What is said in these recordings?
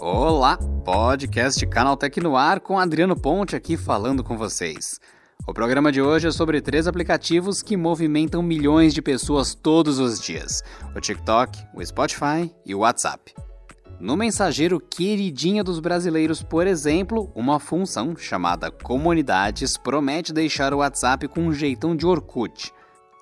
Olá, podcast Canaltech no ar com Adriano Ponte aqui falando com vocês. O programa de hoje é sobre três aplicativos que movimentam milhões de pessoas todos os dias: o TikTok, o Spotify e o WhatsApp. No mensageiro queridinha dos brasileiros, por exemplo, uma função chamada Comunidades promete deixar o WhatsApp com um jeitão de Orkut.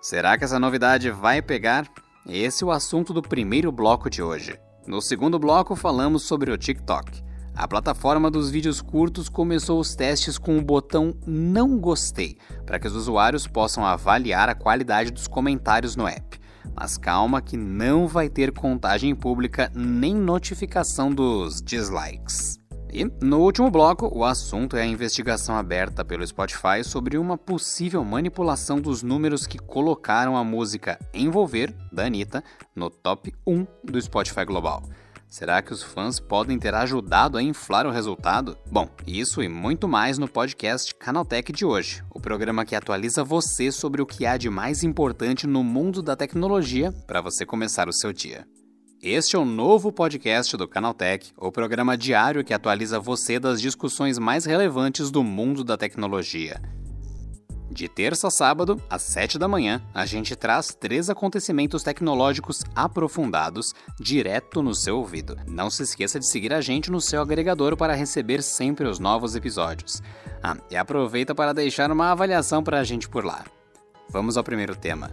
Será que essa novidade vai pegar? Esse é o assunto do primeiro bloco de hoje. No segundo bloco, falamos sobre o TikTok. A plataforma dos vídeos curtos começou os testes com o botão Não Gostei, para que os usuários possam avaliar a qualidade dos comentários no app. Mas calma que não vai ter contagem pública nem notificação dos dislikes. E no último bloco, o assunto é a investigação aberta pelo Spotify sobre uma possível manipulação dos números que colocaram a música Envolver, da Anitta, no top 1 do Spotify Global. Será que os fãs podem ter ajudado a inflar o resultado? Bom, isso e muito mais no podcast Canaltech de hoje, o programa que atualiza você sobre o que há de mais importante no mundo da tecnologia para você começar o seu dia. Este é o novo podcast do Canaltech, o programa diário que atualiza você das discussões mais relevantes do mundo da tecnologia. De terça a sábado, às 7 da manhã, a gente traz três acontecimentos tecnológicos aprofundados direto no seu ouvido. Não se esqueça de seguir a gente no seu agregador para receber sempre os novos episódios. Ah, e aproveita para deixar uma avaliação para a gente por lá. Vamos ao primeiro tema.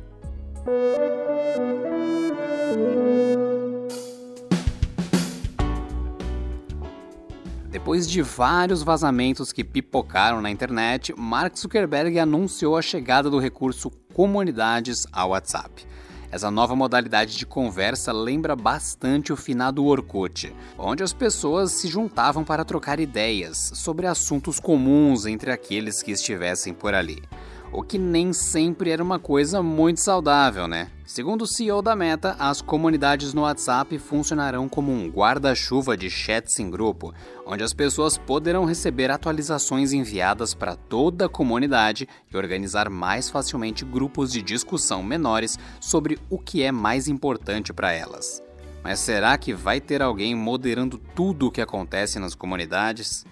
Depois de vários vazamentos que pipocaram na internet, Mark Zuckerberg anunciou a chegada do recurso Comunidades ao WhatsApp. Essa nova modalidade de conversa lembra bastante o finado Orkut, onde as pessoas se juntavam para trocar ideias sobre assuntos comuns entre aqueles que estivessem por ali o que nem sempre era uma coisa muito saudável, né? Segundo o CEO da Meta, as comunidades no WhatsApp funcionarão como um guarda-chuva de chats em grupo, onde as pessoas poderão receber atualizações enviadas para toda a comunidade e organizar mais facilmente grupos de discussão menores sobre o que é mais importante para elas. Mas será que vai ter alguém moderando tudo o que acontece nas comunidades?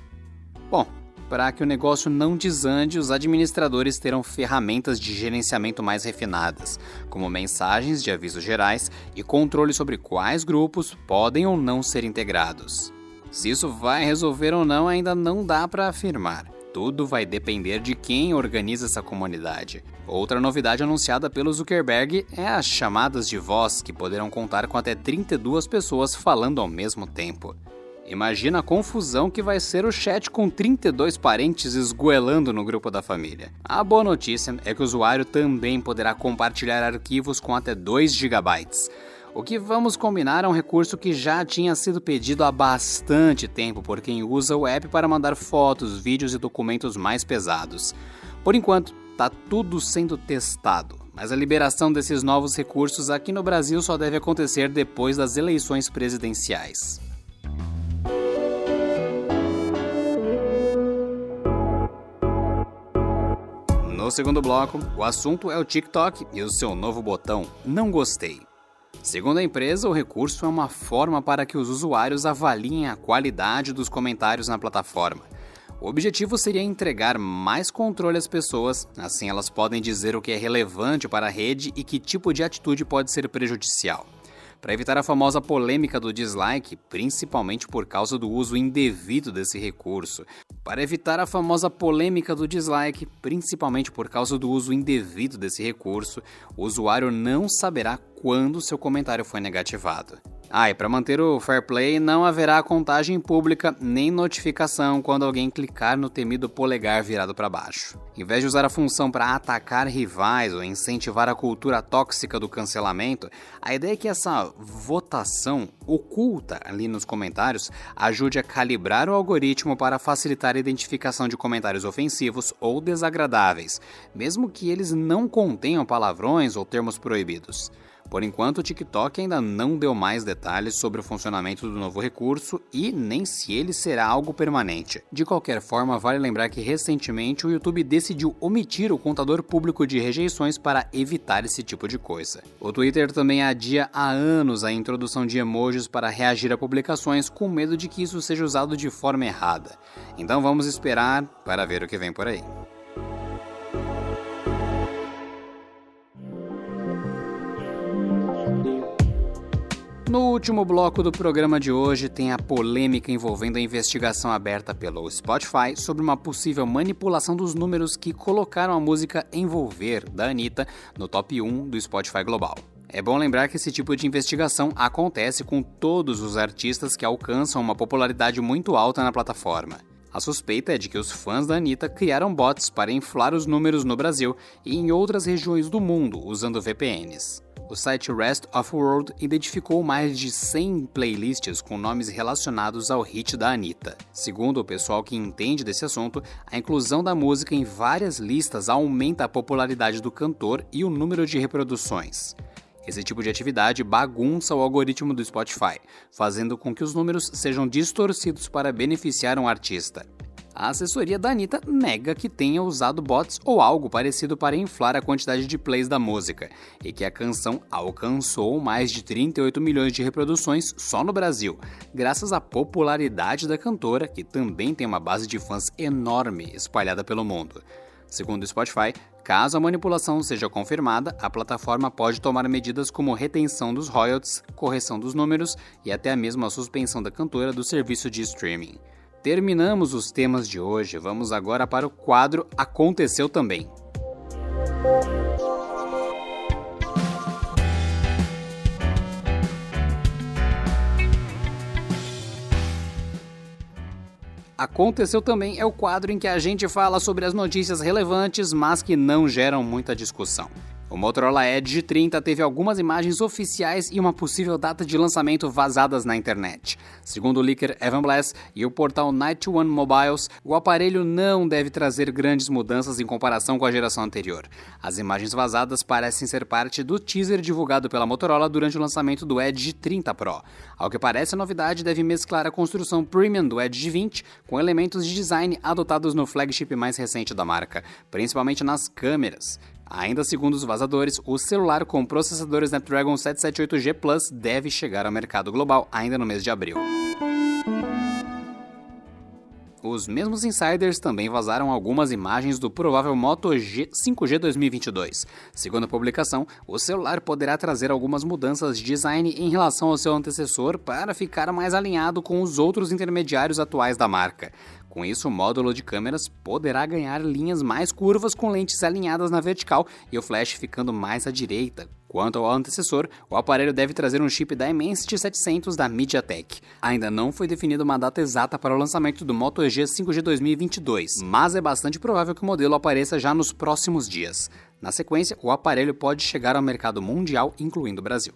Bom, para que o negócio não desande, os administradores terão ferramentas de gerenciamento mais refinadas, como mensagens de avisos gerais e controle sobre quais grupos podem ou não ser integrados. Se isso vai resolver ou não, ainda não dá para afirmar. Tudo vai depender de quem organiza essa comunidade. Outra novidade anunciada pelo Zuckerberg é as chamadas de voz, que poderão contar com até 32 pessoas falando ao mesmo tempo. Imagina a confusão que vai ser o chat com 32 parentes esgoelando no grupo da família. A boa notícia é que o usuário também poderá compartilhar arquivos com até 2 GB. O que vamos combinar é um recurso que já tinha sido pedido há bastante tempo por quem usa o app para mandar fotos, vídeos e documentos mais pesados. Por enquanto, está tudo sendo testado, mas a liberação desses novos recursos aqui no Brasil só deve acontecer depois das eleições presidenciais. No segundo bloco, o assunto é o TikTok e o seu novo botão Não Gostei. Segundo a empresa, o recurso é uma forma para que os usuários avaliem a qualidade dos comentários na plataforma. O objetivo seria entregar mais controle às pessoas, assim elas podem dizer o que é relevante para a rede e que tipo de atitude pode ser prejudicial para evitar a famosa polêmica do dislike, principalmente por causa do uso indevido desse recurso. Para evitar a famosa polêmica do dislike, principalmente por causa do uso indevido desse recurso, o usuário não saberá quando seu comentário foi negativado. Ah, e para manter o fair play, não haverá contagem pública nem notificação quando alguém clicar no temido polegar virado para baixo. Em vez de usar a função para atacar rivais ou incentivar a cultura tóxica do cancelamento, a ideia é que essa votação oculta ali nos comentários ajude a calibrar o algoritmo para facilitar a identificação de comentários ofensivos ou desagradáveis, mesmo que eles não contenham palavrões ou termos proibidos. Por enquanto, o TikTok ainda não deu mais detalhes sobre o funcionamento do novo recurso e nem se ele será algo permanente. De qualquer forma, vale lembrar que recentemente o YouTube decidiu omitir o contador público de rejeições para evitar esse tipo de coisa. O Twitter também adia há anos a introdução de emojis para reagir a publicações com medo de que isso seja usado de forma errada. Então vamos esperar para ver o que vem por aí. No último bloco do programa de hoje tem a polêmica envolvendo a investigação aberta pelo Spotify sobre uma possível manipulação dos números que colocaram a música Envolver da Anitta no top 1 do Spotify Global. É bom lembrar que esse tipo de investigação acontece com todos os artistas que alcançam uma popularidade muito alta na plataforma. A suspeita é de que os fãs da Anitta criaram bots para inflar os números no Brasil e em outras regiões do mundo usando VPNs. O site Rest of World identificou mais de 100 playlists com nomes relacionados ao hit da Anitta. Segundo o pessoal que entende desse assunto, a inclusão da música em várias listas aumenta a popularidade do cantor e o número de reproduções. Esse tipo de atividade bagunça o algoritmo do Spotify, fazendo com que os números sejam distorcidos para beneficiar um artista. A assessoria da Anitta nega que tenha usado bots ou algo parecido para inflar a quantidade de plays da música, e que a canção alcançou mais de 38 milhões de reproduções só no Brasil, graças à popularidade da cantora, que também tem uma base de fãs enorme espalhada pelo mundo. Segundo o Spotify, caso a manipulação seja confirmada, a plataforma pode tomar medidas como retenção dos royalties, correção dos números e até mesmo a suspensão da cantora do serviço de streaming. Terminamos os temas de hoje, vamos agora para o quadro Aconteceu Também. Aconteceu também é o quadro em que a gente fala sobre as notícias relevantes, mas que não geram muita discussão. O Motorola Edge 30 teve algumas imagens oficiais e uma possível data de lançamento vazadas na internet. Segundo o leaker Evan Blass e o portal Night One Mobiles, o aparelho não deve trazer grandes mudanças em comparação com a geração anterior. As imagens vazadas parecem ser parte do teaser divulgado pela Motorola durante o lançamento do Edge 30 Pro. Ao que parece, a novidade deve mesclar a construção premium do Edge 20 com elementos de design adotados no flagship mais recente da marca, principalmente nas câmeras. Ainda segundo os vazadores, o celular com processador Snapdragon 778G Plus deve chegar ao mercado global ainda no mês de abril. Os mesmos insiders também vazaram algumas imagens do provável Moto G 5G 2022. Segundo a publicação, o celular poderá trazer algumas mudanças de design em relação ao seu antecessor para ficar mais alinhado com os outros intermediários atuais da marca. Com isso, o módulo de câmeras poderá ganhar linhas mais curvas com lentes alinhadas na vertical e o flash ficando mais à direita. Quanto ao antecessor, o aparelho deve trazer um chip Dimensity 700 da MediaTek. Ainda não foi definida uma data exata para o lançamento do Moto G 5G 2022, mas é bastante provável que o modelo apareça já nos próximos dias. Na sequência, o aparelho pode chegar ao mercado mundial, incluindo o Brasil.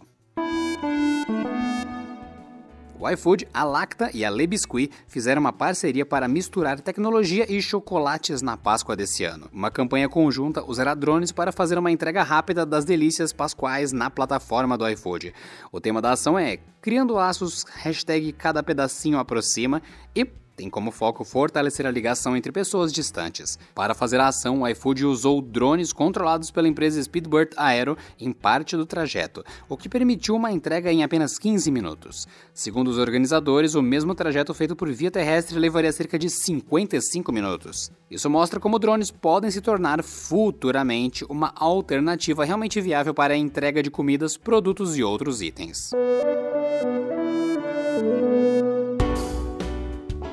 O iFood, a Lacta e a Le Biscuit fizeram uma parceria para misturar tecnologia e chocolates na Páscoa desse ano. Uma campanha conjunta usará drones para fazer uma entrega rápida das delícias pascuais na plataforma do iFood. O tema da ação é Criando Laços, hashtag Cada Pedacinho Aproxima e tem como foco fortalecer a ligação entre pessoas distantes. Para fazer a ação, o iFood usou drones controlados pela empresa Speedbird Aero em parte do trajeto, o que permitiu uma entrega em apenas 15 minutos. Segundo os organizadores, o mesmo trajeto feito por via terrestre levaria cerca de 55 minutos. Isso mostra como drones podem se tornar futuramente uma alternativa realmente viável para a entrega de comidas, produtos e outros itens.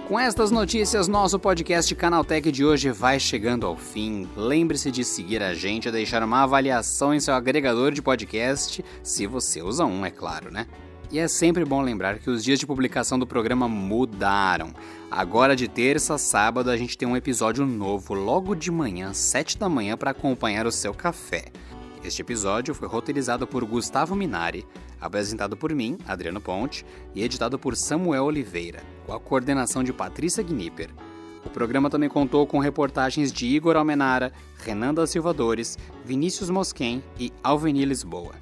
Com estas notícias, nosso podcast Canaltech de hoje vai chegando ao fim. Lembre-se de seguir a gente e deixar uma avaliação em seu agregador de podcast, se você usa um, é claro, né? E é sempre bom lembrar que os dias de publicação do programa mudaram. Agora de terça a sábado a gente tem um episódio novo logo de manhã, 7 da manhã, para acompanhar o seu café. Este episódio foi roteirizado por Gustavo Minari, apresentado por mim, Adriano Ponte, e editado por Samuel Oliveira, com a coordenação de Patrícia Gnipper. O programa também contou com reportagens de Igor Almenara, Renan da Silva Dores, Vinícius Mosquen e Alveni Lisboa.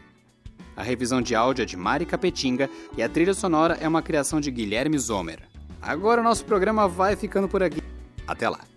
A revisão de áudio é de Mari Capetinga e a trilha sonora é uma criação de Guilherme Zomer. Agora o nosso programa vai ficando por aqui. Até lá!